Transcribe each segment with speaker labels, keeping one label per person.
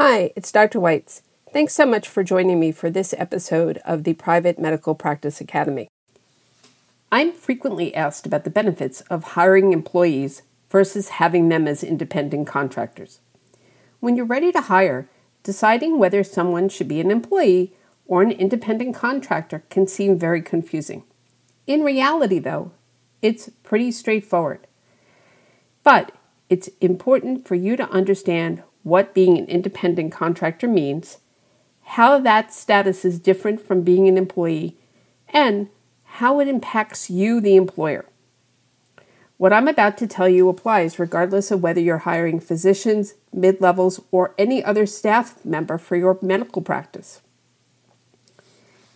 Speaker 1: Hi, it's Dr. Weitz. Thanks so much for joining me for this episode of the Private Medical Practice Academy. I'm frequently asked about the benefits of hiring employees versus having them as independent contractors. When you're ready to hire, deciding whether someone should be an employee or an independent contractor can seem very confusing. In reality, though, it's pretty straightforward. But it's important for you to understand what being an independent contractor means, how that status is different from being an employee, and how it impacts you, the employer. What I'm about to tell you applies regardless of whether you're hiring physicians, mid levels, or any other staff member for your medical practice.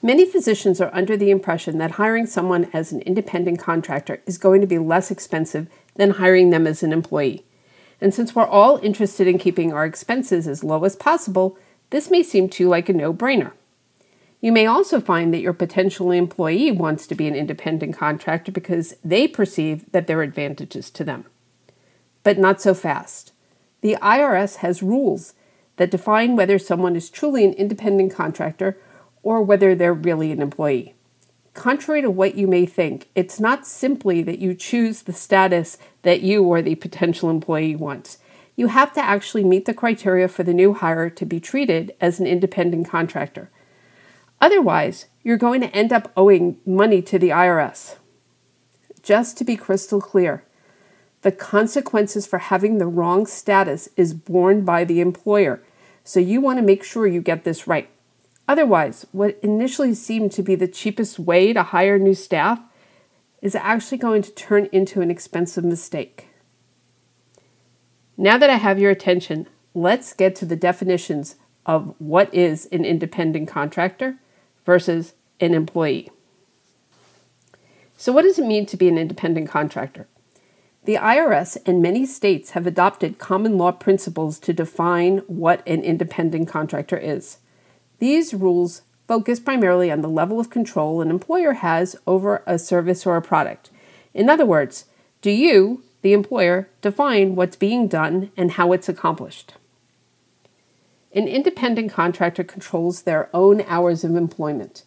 Speaker 1: Many physicians are under the impression that hiring someone as an independent contractor is going to be less expensive than hiring them as an employee. And since we're all interested in keeping our expenses as low as possible, this may seem too like a no brainer. You may also find that your potential employee wants to be an independent contractor because they perceive that there are advantages to them. But not so fast. The IRS has rules that define whether someone is truly an independent contractor or whether they're really an employee. Contrary to what you may think, it's not simply that you choose the status that you or the potential employee wants. You have to actually meet the criteria for the new hire to be treated as an independent contractor. Otherwise, you're going to end up owing money to the IRS. Just to be crystal clear, the consequences for having the wrong status is borne by the employer, so you want to make sure you get this right. Otherwise, what initially seemed to be the cheapest way to hire new staff is actually going to turn into an expensive mistake. Now that I have your attention, let's get to the definitions of what is an independent contractor versus an employee. So, what does it mean to be an independent contractor? The IRS and many states have adopted common law principles to define what an independent contractor is. These rules focus primarily on the level of control an employer has over a service or a product. In other words, do you, the employer, define what's being done and how it's accomplished? An independent contractor controls their own hours of employment.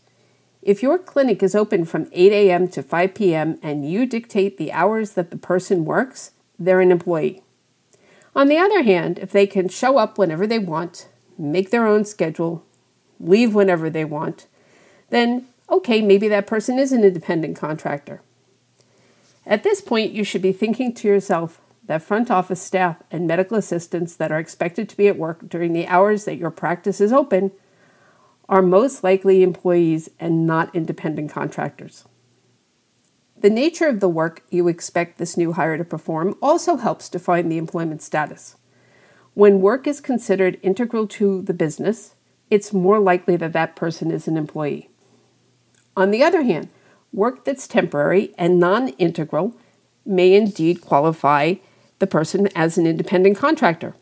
Speaker 1: If your clinic is open from 8 a.m. to 5 p.m. and you dictate the hours that the person works, they're an employee. On the other hand, if they can show up whenever they want, make their own schedule, leave whenever they want, then okay, maybe that person is an independent contractor. At this point, you should be thinking to yourself, that front office staff and medical assistants that are expected to be at work during the hours that your practice is open are most likely employees and not independent contractors. The nature of the work you expect this new hire to perform also helps define the employment status. When work is considered integral to the business, it's more likely that that person is an employee. On the other hand, work that's temporary and non integral may indeed qualify the person as an independent contractor.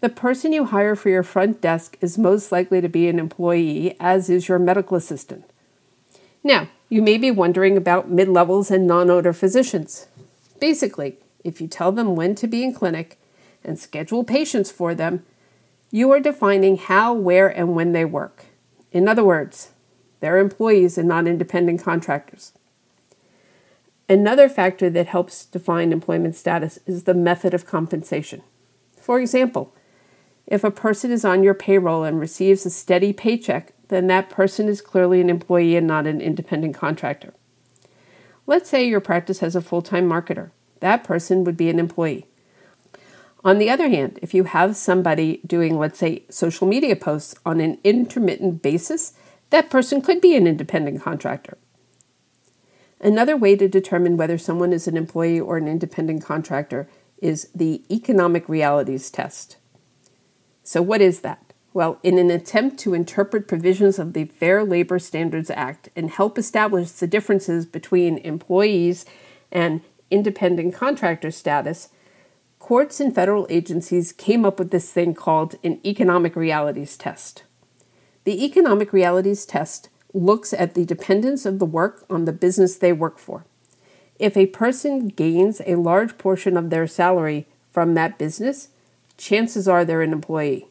Speaker 1: The person you hire for your front desk is most likely to be an employee, as is your medical assistant. Now, you may be wondering about mid levels and non owner physicians. Basically, if you tell them when to be in clinic and schedule patients for them, you are defining how, where, and when they work. In other words, they're employees and not independent contractors. Another factor that helps define employment status is the method of compensation. For example, if a person is on your payroll and receives a steady paycheck, then that person is clearly an employee and not an independent contractor. Let's say your practice has a full time marketer. That person would be an employee. On the other hand, if you have somebody doing, let's say, social media posts on an intermittent basis, that person could be an independent contractor. Another way to determine whether someone is an employee or an independent contractor is the economic realities test. So, what is that? Well, in an attempt to interpret provisions of the Fair Labor Standards Act and help establish the differences between employees and independent contractor status, courts and federal agencies came up with this thing called an economic realities test. The economic realities test looks at the dependence of the work on the business they work for. If a person gains a large portion of their salary from that business, chances are they're an employee.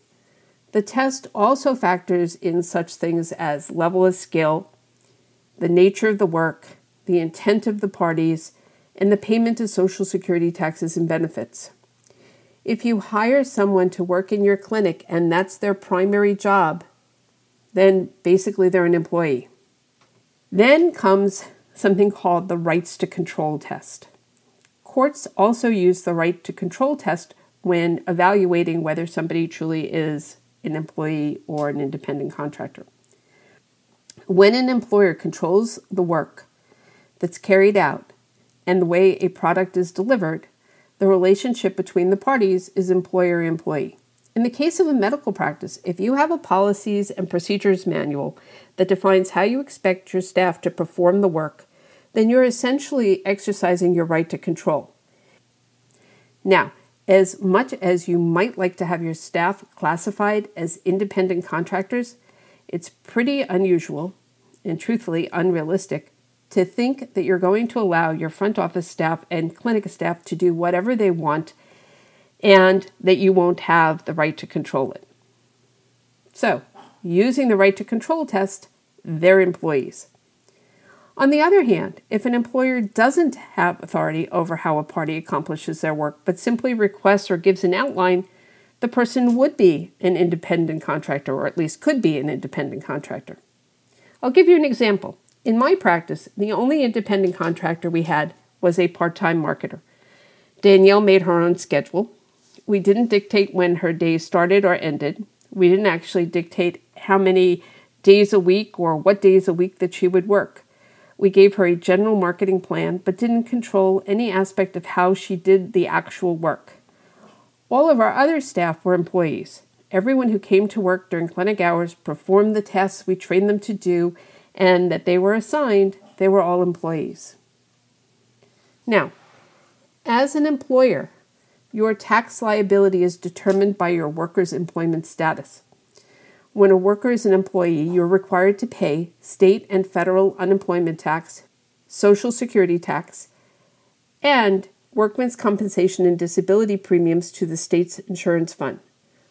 Speaker 1: The test also factors in such things as level of skill, the nature of the work, the intent of the parties, and the payment of Social Security taxes and benefits. If you hire someone to work in your clinic and that's their primary job, then basically they're an employee. Then comes something called the rights to control test. Courts also use the right to control test when evaluating whether somebody truly is an employee or an independent contractor. When an employer controls the work that's carried out and the way a product is delivered, the relationship between the parties is employer employee. In the case of a medical practice, if you have a policies and procedures manual that defines how you expect your staff to perform the work, then you're essentially exercising your right to control. Now, as much as you might like to have your staff classified as independent contractors, it's pretty unusual and truthfully unrealistic to think that you're going to allow your front office staff and clinic staff to do whatever they want and that you won't have the right to control it. So, using the right to control test, they're employees. On the other hand, if an employer doesn't have authority over how a party accomplishes their work, but simply requests or gives an outline, the person would be an independent contractor, or at least could be an independent contractor. I'll give you an example. In my practice, the only independent contractor we had was a part time marketer. Danielle made her own schedule. We didn't dictate when her days started or ended. We didn't actually dictate how many days a week or what days a week that she would work. We gave her a general marketing plan, but didn't control any aspect of how she did the actual work. All of our other staff were employees. Everyone who came to work during clinic hours performed the tasks we trained them to do and that they were assigned, they were all employees. Now, as an employer, your tax liability is determined by your worker's employment status. When a worker is an employee, you're required to pay state and federal unemployment tax, Social Security tax, and workman's compensation and disability premiums to the state's insurance fund.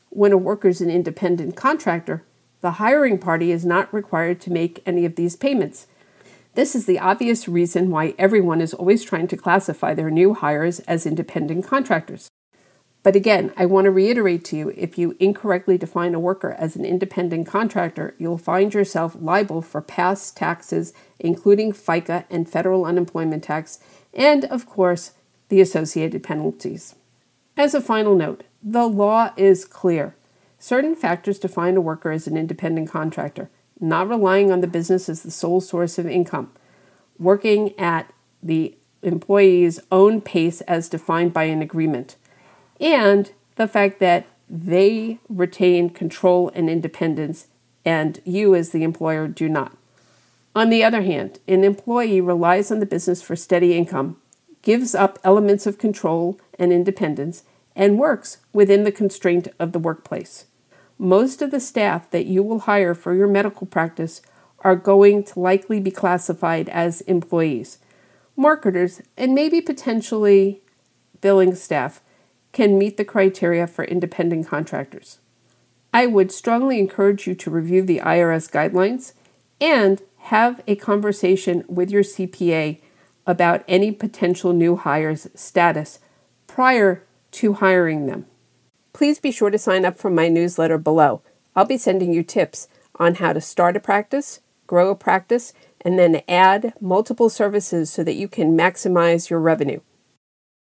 Speaker 1: When a worker is an independent contractor, the hiring party is not required to make any of these payments. This is the obvious reason why everyone is always trying to classify their new hires as independent contractors. But again, I want to reiterate to you if you incorrectly define a worker as an independent contractor, you'll find yourself liable for past taxes, including FICA and federal unemployment tax, and of course, the associated penalties. As a final note, the law is clear. Certain factors define a worker as an independent contractor, not relying on the business as the sole source of income, working at the employee's own pace as defined by an agreement and the fact that they retain control and independence, and you, as the employer, do not. On the other hand, an employee relies on the business for steady income, gives up elements of control and independence, and works within the constraint of the workplace. Most of the staff that you will hire for your medical practice are going to likely be classified as employees. Marketers, and maybe potentially billing staff, can meet the criteria for independent contractors. I would strongly encourage you to review the IRS guidelines and have a conversation with your CPA about any potential new hires' status prior to hiring them. Please be sure to sign up for my newsletter below. I'll be sending you tips on how to start a practice, grow a practice, and then add multiple services so that you can maximize your revenue.